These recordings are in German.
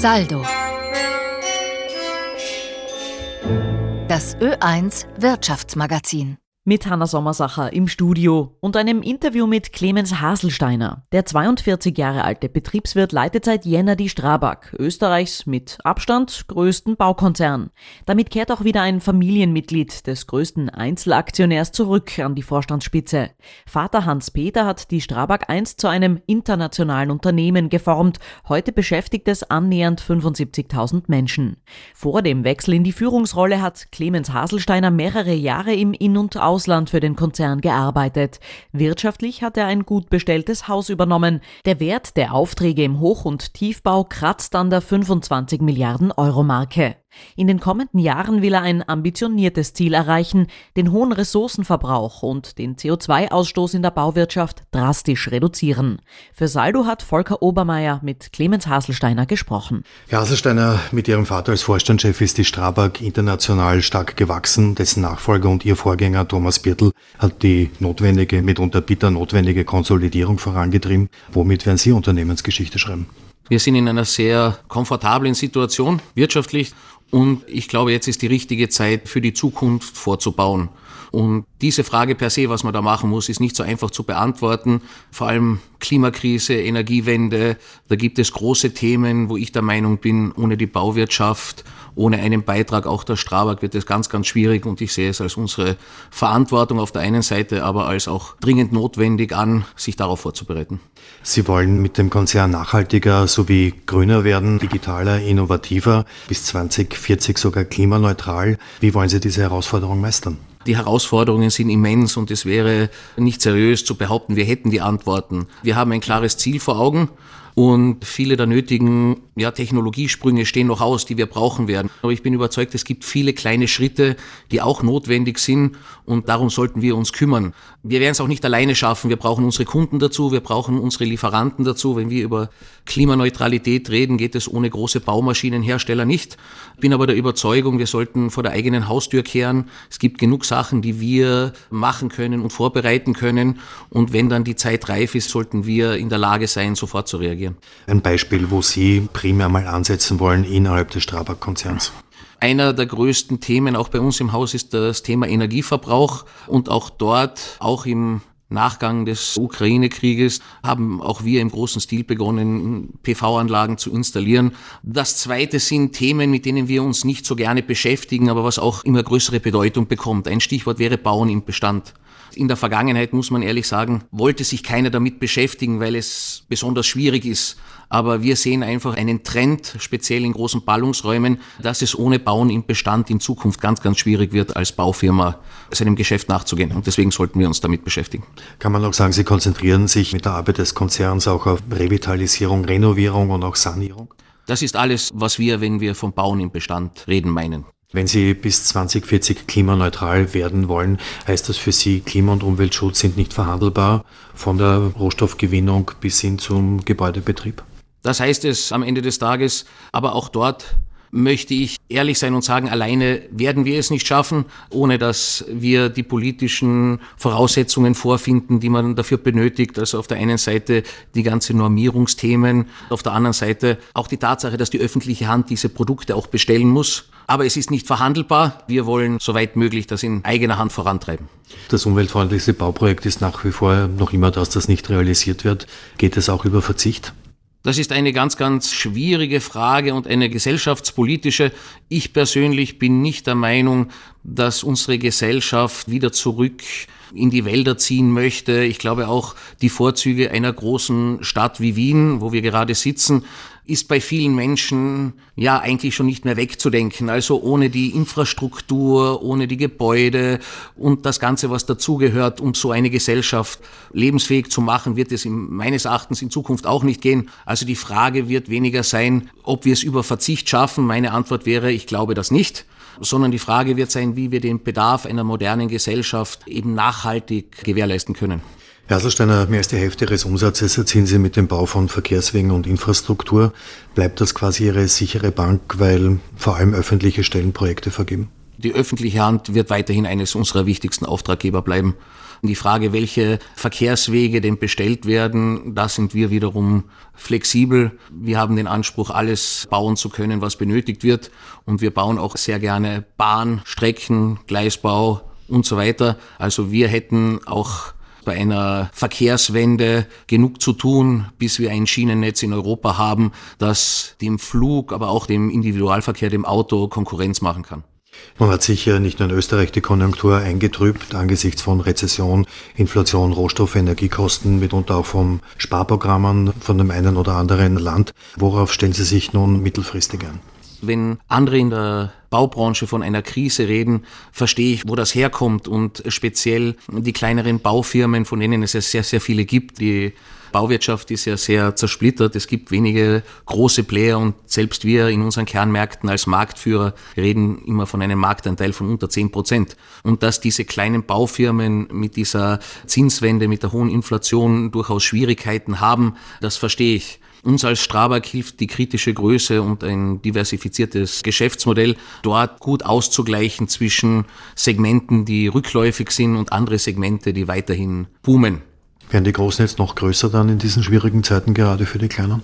Saldo. Das Ö1 Wirtschaftsmagazin mit Hanna Sommersacher im Studio und einem Interview mit Clemens Haselsteiner. Der 42 Jahre alte Betriebswirt leitet seit Jänner die Strabag, Österreichs mit Abstand größten Baukonzern. Damit kehrt auch wieder ein Familienmitglied des größten Einzelaktionärs zurück an die Vorstandsspitze. Vater Hans-Peter hat die Strabag einst zu einem internationalen Unternehmen geformt. Heute beschäftigt es annähernd 75.000 Menschen. Vor dem Wechsel in die Führungsrolle hat Clemens Haselsteiner mehrere Jahre im In- und Ausland für den Konzern gearbeitet. Wirtschaftlich hat er ein gut bestelltes Haus übernommen. Der Wert der Aufträge im Hoch- und Tiefbau kratzt an der 25 Milliarden Euro Marke. In den kommenden Jahren will er ein ambitioniertes Ziel erreichen, den hohen Ressourcenverbrauch und den CO2-Ausstoß in der Bauwirtschaft drastisch reduzieren. Für Saldo hat Volker Obermeier mit Clemens Haselsteiner gesprochen. Herr Haselsteiner, mit Ihrem Vater als Vorstandschef ist die Strabag international stark gewachsen. Dessen Nachfolger und Ihr Vorgänger Thomas Birtel hat die notwendige, mitunter bitter notwendige Konsolidierung vorangetrieben. Womit werden Sie Unternehmensgeschichte schreiben? Wir sind in einer sehr komfortablen Situation wirtschaftlich und ich glaube, jetzt ist die richtige Zeit für die Zukunft vorzubauen. Und diese Frage per se, was man da machen muss, ist nicht so einfach zu beantworten. Vor allem Klimakrise, Energiewende, da gibt es große Themen, wo ich der Meinung bin, ohne die Bauwirtschaft, ohne einen Beitrag auch der Strabag wird es ganz, ganz schwierig und ich sehe es als unsere Verantwortung auf der einen Seite, aber als auch dringend notwendig an, sich darauf vorzubereiten. Sie wollen mit dem Konzern nachhaltiger sowie grüner werden, digitaler, innovativer, bis 2040 sogar klimaneutral. Wie wollen Sie diese Herausforderung meistern? Die Herausforderungen sind immens und es wäre nicht seriös zu behaupten, wir hätten die Antworten. Wir haben ein klares Ziel vor Augen und viele der nötigen ja, Technologiesprünge stehen noch aus, die wir brauchen werden. Aber ich bin überzeugt, es gibt viele kleine Schritte, die auch notwendig sind und darum sollten wir uns kümmern. Wir werden es auch nicht alleine schaffen. Wir brauchen unsere Kunden dazu, wir brauchen unsere Lieferanten dazu. Wenn wir über Klimaneutralität reden, geht es ohne große Baumaschinenhersteller nicht. Ich bin aber der Überzeugung, wir sollten vor der eigenen Haustür kehren. Es gibt genug Sachen, die wir machen können und vorbereiten können. Und wenn dann die Zeit reif ist, sollten wir in der Lage sein, sofort zu reagieren. Ein Beispiel, wo Sie primär mal ansetzen wollen innerhalb des Strabag-Konzerns. Einer der größten Themen auch bei uns im Haus ist das Thema Energieverbrauch und auch dort, auch im Nachgang des Ukraine-Krieges haben auch wir im großen Stil begonnen, PV-Anlagen zu installieren. Das zweite sind Themen, mit denen wir uns nicht so gerne beschäftigen, aber was auch immer größere Bedeutung bekommt. Ein Stichwort wäre Bauen im Bestand. In der Vergangenheit, muss man ehrlich sagen, wollte sich keiner damit beschäftigen, weil es besonders schwierig ist. Aber wir sehen einfach einen Trend, speziell in großen Ballungsräumen, dass es ohne Bauen im Bestand in Zukunft ganz, ganz schwierig wird, als Baufirma seinem Geschäft nachzugehen. Und deswegen sollten wir uns damit beschäftigen. Kann man auch sagen, Sie konzentrieren sich mit der Arbeit des Konzerns auch auf Revitalisierung, Renovierung und auch Sanierung? Das ist alles, was wir, wenn wir vom Bauen im Bestand reden, meinen. Wenn Sie bis 2040 klimaneutral werden wollen, heißt das für Sie, Klima- und Umweltschutz sind nicht verhandelbar, von der Rohstoffgewinnung bis hin zum Gebäudebetrieb? Das heißt es am Ende des Tages, aber auch dort möchte ich ehrlich sein und sagen, alleine werden wir es nicht schaffen, ohne dass wir die politischen Voraussetzungen vorfinden, die man dafür benötigt. Also auf der einen Seite die ganze Normierungsthemen, auf der anderen Seite auch die Tatsache, dass die öffentliche Hand diese Produkte auch bestellen muss. Aber es ist nicht verhandelbar. Wir wollen soweit möglich das in eigener Hand vorantreiben. Das umweltfreundlichste Bauprojekt ist nach wie vor noch immer, dass das nicht realisiert wird. Geht es auch über Verzicht? Das ist eine ganz, ganz schwierige Frage und eine gesellschaftspolitische. Ich persönlich bin nicht der Meinung, dass unsere Gesellschaft wieder zurück in die Wälder ziehen möchte. Ich glaube auch die Vorzüge einer großen Stadt wie Wien, wo wir gerade sitzen, ist bei vielen Menschen ja eigentlich schon nicht mehr wegzudenken. Also ohne die Infrastruktur, ohne die Gebäude und das Ganze, was dazugehört, um so eine Gesellschaft lebensfähig zu machen, wird es in, meines Erachtens in Zukunft auch nicht gehen. Also die Frage wird weniger sein, ob wir es über Verzicht schaffen. Meine Antwort wäre, ich glaube das nicht sondern die Frage wird sein, wie wir den Bedarf einer modernen Gesellschaft eben nachhaltig gewährleisten können. Herr Hasselsteiner, mehr als die Hälfte Ihres Umsatzes erzielen Sie mit dem Bau von Verkehrswegen und Infrastruktur. Bleibt das quasi Ihre sichere Bank, weil vor allem öffentliche Stellen Projekte vergeben? Die öffentliche Hand wird weiterhin eines unserer wichtigsten Auftraggeber bleiben. Die Frage, welche Verkehrswege denn bestellt werden, da sind wir wiederum flexibel. Wir haben den Anspruch, alles bauen zu können, was benötigt wird. Und wir bauen auch sehr gerne Bahnstrecken, Gleisbau und so weiter. Also wir hätten auch bei einer Verkehrswende genug zu tun, bis wir ein Schienennetz in Europa haben, das dem Flug, aber auch dem Individualverkehr, dem Auto Konkurrenz machen kann. Man hat sicher nicht nur in Österreich die Konjunktur eingetrübt angesichts von Rezession, Inflation, Rohstoff, Energiekosten, mitunter auch von Sparprogrammen von dem einen oder anderen Land. Worauf stellen Sie sich nun mittelfristig ein? Wenn andere in der Baubranche von einer Krise reden, verstehe ich, wo das herkommt und speziell die kleineren Baufirmen, von denen es ja sehr, sehr viele gibt, die Bauwirtschaft ist ja sehr zersplittert. Es gibt wenige große Player und selbst wir in unseren Kernmärkten als Marktführer reden immer von einem Marktanteil von unter 10 Prozent. Und dass diese kleinen Baufirmen mit dieser Zinswende, mit der hohen Inflation durchaus Schwierigkeiten haben, das verstehe ich. Uns als Strabag hilft die kritische Größe und ein diversifiziertes Geschäftsmodell, dort gut auszugleichen zwischen Segmenten, die rückläufig sind und andere Segmente, die weiterhin boomen. Werden die Großen jetzt noch größer dann in diesen schwierigen Zeiten gerade für die Kleinen?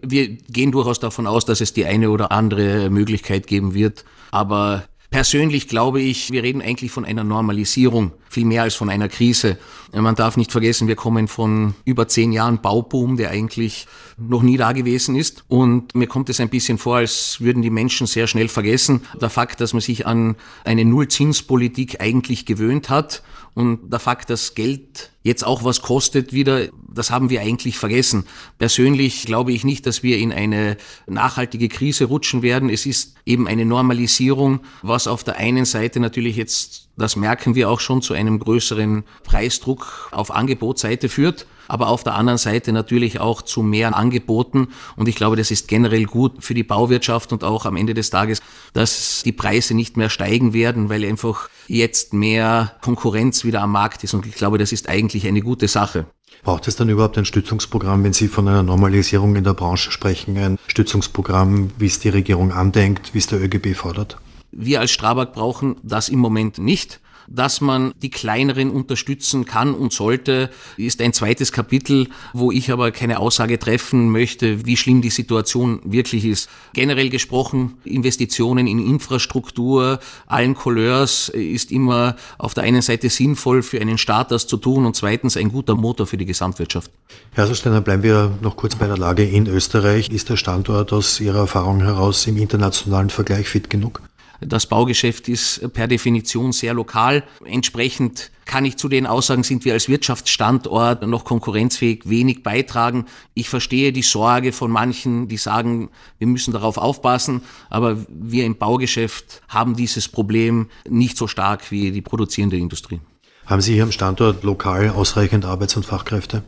Wir gehen durchaus davon aus, dass es die eine oder andere Möglichkeit geben wird. Aber Persönlich glaube ich, wir reden eigentlich von einer Normalisierung, viel mehr als von einer Krise. Man darf nicht vergessen, wir kommen von über zehn Jahren Bauboom, der eigentlich noch nie da gewesen ist. Und mir kommt es ein bisschen vor, als würden die Menschen sehr schnell vergessen. Der Fakt, dass man sich an eine Nullzinspolitik eigentlich gewöhnt hat und der Fakt, dass Geld jetzt auch was kostet wieder, das haben wir eigentlich vergessen. Persönlich glaube ich nicht, dass wir in eine nachhaltige Krise rutschen werden. Es ist eben eine Normalisierung, was auf der einen Seite natürlich jetzt, das merken wir auch schon, zu einem größeren Preisdruck auf Angebotsseite führt aber auf der anderen Seite natürlich auch zu mehr Angeboten. Und ich glaube, das ist generell gut für die Bauwirtschaft und auch am Ende des Tages, dass die Preise nicht mehr steigen werden, weil einfach jetzt mehr Konkurrenz wieder am Markt ist. Und ich glaube, das ist eigentlich eine gute Sache. Braucht es dann überhaupt ein Stützungsprogramm, wenn Sie von einer Normalisierung in der Branche sprechen? Ein Stützungsprogramm, wie es die Regierung andenkt, wie es der ÖGB fordert? Wir als Strabag brauchen das im Moment nicht. Dass man die kleineren unterstützen kann und sollte, ist ein zweites Kapitel, wo ich aber keine Aussage treffen möchte, wie schlimm die Situation wirklich ist. Generell gesprochen, Investitionen in Infrastruktur allen Couleurs ist immer auf der einen Seite sinnvoll für einen Staat das zu tun und zweitens ein guter Motor für die Gesamtwirtschaft. Herr Hasselsteiner, bleiben wir noch kurz bei der Lage in Österreich. Ist der Standort aus Ihrer Erfahrung heraus im internationalen Vergleich fit genug? Das Baugeschäft ist per Definition sehr lokal. Entsprechend kann ich zu den Aussagen, sind wir als Wirtschaftsstandort noch konkurrenzfähig, wenig beitragen. Ich verstehe die Sorge von manchen, die sagen, wir müssen darauf aufpassen, aber wir im Baugeschäft haben dieses Problem nicht so stark wie die produzierende Industrie. Haben Sie hier am Standort lokal ausreichend Arbeits- und Fachkräfte?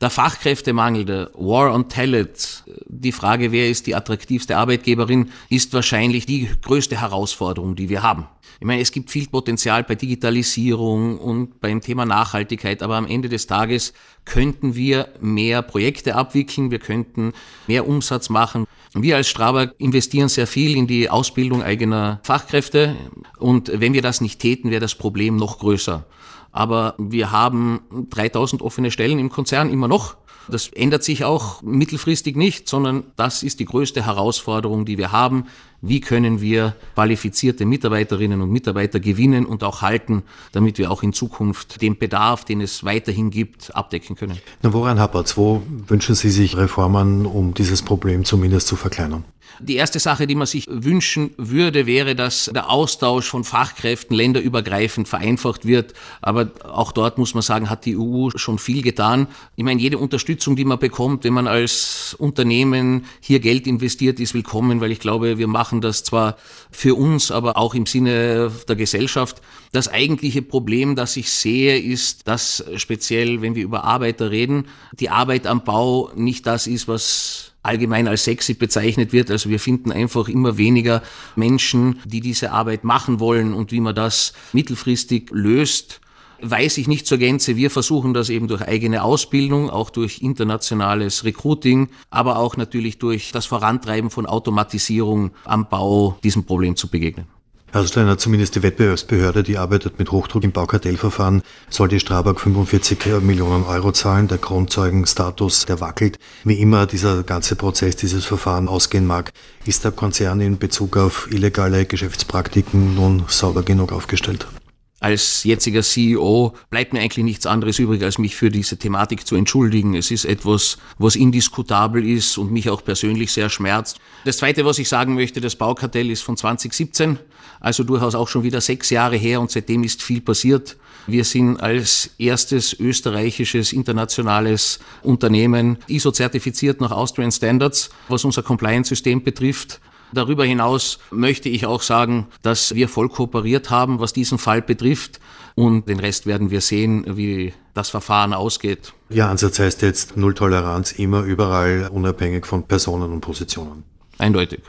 Der Fachkräftemangel, der War on Talent, die Frage, wer ist die attraktivste Arbeitgeberin, ist wahrscheinlich die größte Herausforderung, die wir haben. Ich meine, es gibt viel Potenzial bei Digitalisierung und beim Thema Nachhaltigkeit, aber am Ende des Tages könnten wir mehr Projekte abwickeln, wir könnten mehr Umsatz machen. Wir als Strabag investieren sehr viel in die Ausbildung eigener Fachkräfte und wenn wir das nicht täten, wäre das Problem noch größer. Aber wir haben 3000 offene Stellen im Konzern immer noch. Das ändert sich auch mittelfristig nicht, sondern das ist die größte Herausforderung, die wir haben. Wie können wir qualifizierte Mitarbeiterinnen und Mitarbeiter gewinnen und auch halten, damit wir auch in Zukunft den Bedarf, den es weiterhin gibt, abdecken können? Na, woran hapert Wo wünschen Sie sich Reformen, um dieses Problem zumindest zu verkleinern? Die erste Sache, die man sich wünschen würde, wäre, dass der Austausch von Fachkräften länderübergreifend vereinfacht wird. Aber auch dort muss man sagen, hat die EU schon viel getan. Ich meine, jede Unterstützung, die man bekommt, wenn man als Unternehmen hier Geld investiert, ist willkommen, weil ich glaube, wir machen das zwar für uns, aber auch im Sinne der Gesellschaft. Das eigentliche Problem, das ich sehe, ist, dass speziell, wenn wir über Arbeiter reden, die Arbeit am Bau nicht das ist, was allgemein als sexy bezeichnet wird. Also wir finden einfach immer weniger Menschen, die diese Arbeit machen wollen und wie man das mittelfristig löst weiß ich nicht zur Gänze. Wir versuchen das eben durch eigene Ausbildung, auch durch internationales Recruiting, aber auch natürlich durch das Vorantreiben von Automatisierung am Bau diesem Problem zu begegnen. Also Steiner, zumindest die Wettbewerbsbehörde, die arbeitet mit Hochdruck im Baukartellverfahren, soll die Strabag 45 Millionen Euro zahlen. Der Kronzeugenstatus, der wackelt. Wie immer dieser ganze Prozess, dieses Verfahren ausgehen mag, ist der Konzern in Bezug auf illegale Geschäftspraktiken nun sauber genug aufgestellt? Als jetziger CEO bleibt mir eigentlich nichts anderes übrig, als mich für diese Thematik zu entschuldigen. Es ist etwas, was indiskutabel ist und mich auch persönlich sehr schmerzt. Das Zweite, was ich sagen möchte, das Baukartell ist von 2017, also durchaus auch schon wieder sechs Jahre her und seitdem ist viel passiert. Wir sind als erstes österreichisches internationales Unternehmen ISO-zertifiziert nach Austrian Standards, was unser Compliance-System betrifft. Darüber hinaus möchte ich auch sagen, dass wir voll kooperiert haben, was diesen Fall betrifft. Und den Rest werden wir sehen, wie das Verfahren ausgeht. Ihr Ansatz heißt jetzt Null Toleranz immer überall, unabhängig von Personen und Positionen. Eindeutig.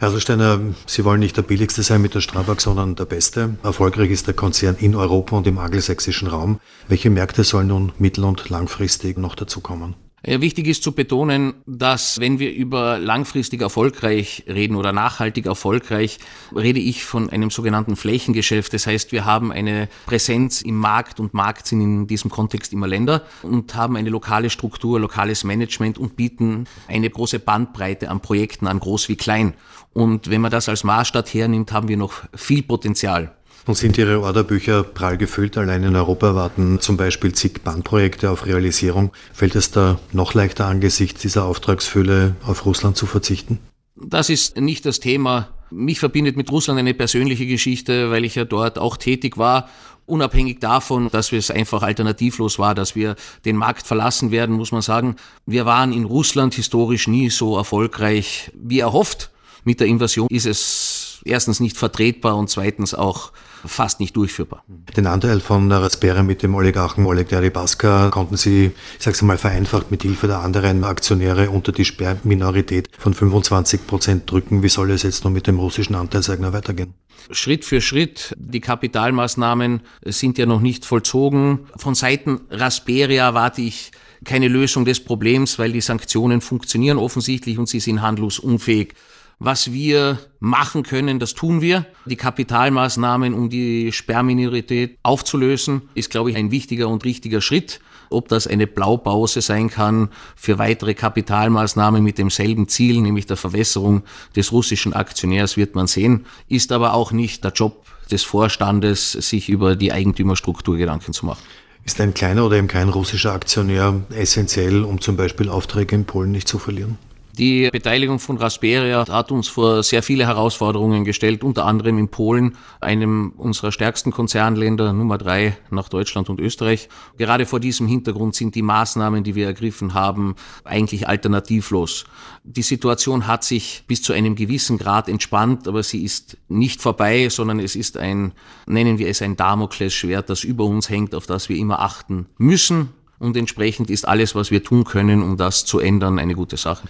Herr Hasselsteiner, Sie wollen nicht der billigste sein mit der Strabag, sondern der beste. Erfolgreich ist der Konzern in Europa und im angelsächsischen Raum. Welche Märkte sollen nun mittel- und langfristig noch dazukommen? Wichtig ist zu betonen, dass wenn wir über langfristig erfolgreich reden oder nachhaltig erfolgreich, rede ich von einem sogenannten Flächengeschäft. Das heißt, wir haben eine Präsenz im Markt und Markt sind in diesem Kontext immer Länder und haben eine lokale Struktur, lokales Management und bieten eine große Bandbreite an Projekten an, groß wie klein. Und wenn man das als Maßstab hernimmt, haben wir noch viel Potenzial. Nun sind Ihre Orderbücher prall gefüllt. Allein in Europa warten zum Beispiel zig Bahnprojekte auf Realisierung. Fällt es da noch leichter angesichts dieser Auftragsfülle auf Russland zu verzichten? Das ist nicht das Thema. Mich verbindet mit Russland eine persönliche Geschichte, weil ich ja dort auch tätig war. Unabhängig davon, dass es einfach alternativlos war, dass wir den Markt verlassen werden, muss man sagen, wir waren in Russland historisch nie so erfolgreich wie erhofft. Mit der Invasion ist es erstens nicht vertretbar und zweitens auch fast nicht durchführbar. Den Anteil von Rasperia mit dem Oligarchen Oleg Deripaska konnten Sie, ich sage es mal vereinfacht, mit Hilfe der anderen Aktionäre unter die Sperrminorität von 25 Prozent drücken. Wie soll es jetzt noch mit dem russischen Anteilseigner weitergehen? Schritt für Schritt. Die Kapitalmaßnahmen sind ja noch nicht vollzogen. Von Seiten Rasperia erwarte ich keine Lösung des Problems, weil die Sanktionen funktionieren offensichtlich und sie sind handlungsunfähig. Was wir machen können, das tun wir. Die Kapitalmaßnahmen, um die Sperrminorität aufzulösen, ist, glaube ich, ein wichtiger und richtiger Schritt. Ob das eine Blaupause sein kann für weitere Kapitalmaßnahmen mit demselben Ziel, nämlich der Verwässerung des russischen Aktionärs, wird man sehen. Ist aber auch nicht der Job des Vorstandes, sich über die Eigentümerstruktur Gedanken zu machen. Ist ein kleiner oder eben kein russischer Aktionär essentiell, um zum Beispiel Aufträge in Polen nicht zu verlieren? Die Beteiligung von Rasperia hat uns vor sehr viele Herausforderungen gestellt, unter anderem in Polen, einem unserer stärksten Konzernländer, Nummer drei nach Deutschland und Österreich. Gerade vor diesem Hintergrund sind die Maßnahmen, die wir ergriffen haben, eigentlich alternativlos. Die Situation hat sich bis zu einem gewissen Grad entspannt, aber sie ist nicht vorbei, sondern es ist ein, nennen wir es ein Damoklesschwert, das über uns hängt, auf das wir immer achten müssen. Und entsprechend ist alles, was wir tun können, um das zu ändern, eine gute Sache.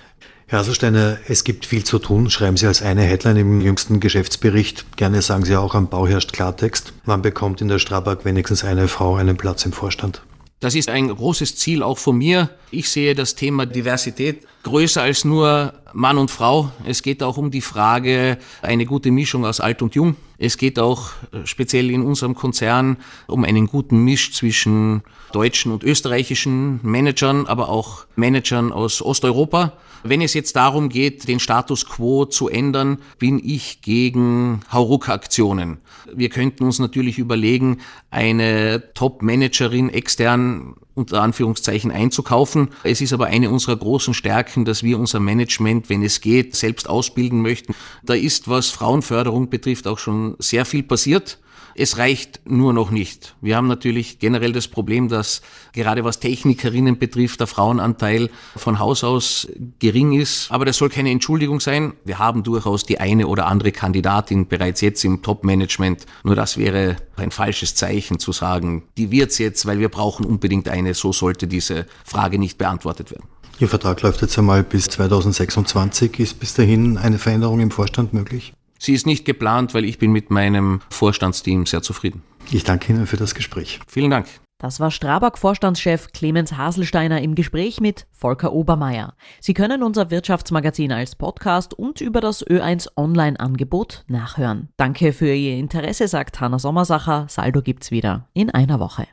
Herr Hasselsteiner, es gibt viel zu tun, schreiben Sie als eine Headline im jüngsten Geschäftsbericht. Gerne sagen Sie auch, am Bau herrscht Klartext. Wann bekommt in der Strabag wenigstens eine Frau einen Platz im Vorstand? Das ist ein großes Ziel auch von mir. Ich sehe das Thema Diversität größer als nur Mann und Frau. Es geht auch um die Frage, eine gute Mischung aus alt und jung. Es geht auch äh, speziell in unserem Konzern um einen guten Misch zwischen deutschen und österreichischen Managern, aber auch Managern aus Osteuropa. Wenn es jetzt darum geht, den Status quo zu ändern, bin ich gegen Hauruck-Aktionen. Wir könnten uns natürlich überlegen, eine Top-Managerin extern unter Anführungszeichen einzukaufen. Es ist aber eine unserer großen Stärken, dass wir unser Management, wenn es geht, selbst ausbilden möchten. Da ist, was Frauenförderung betrifft, auch schon sehr viel passiert. Es reicht nur noch nicht. Wir haben natürlich generell das Problem, dass gerade was Technikerinnen betrifft, der Frauenanteil von Haus aus gering ist. Aber das soll keine Entschuldigung sein. Wir haben durchaus die eine oder andere Kandidatin bereits jetzt im Top-Management. Nur das wäre ein falsches Zeichen zu sagen, die wird's jetzt, weil wir brauchen unbedingt eine. So sollte diese Frage nicht beantwortet werden. Ihr Vertrag läuft jetzt einmal bis 2026. Ist bis dahin eine Veränderung im Vorstand möglich? Sie ist nicht geplant, weil ich bin mit meinem Vorstandsteam sehr zufrieden. Ich danke Ihnen für das Gespräch. Vielen Dank. Das war Strabag-Vorstandschef Clemens Haselsteiner im Gespräch mit Volker Obermeier. Sie können unser Wirtschaftsmagazin als Podcast und über das Ö1 Online-Angebot nachhören. Danke für Ihr Interesse, sagt Hanna Sommersacher. Saldo gibt's wieder in einer Woche.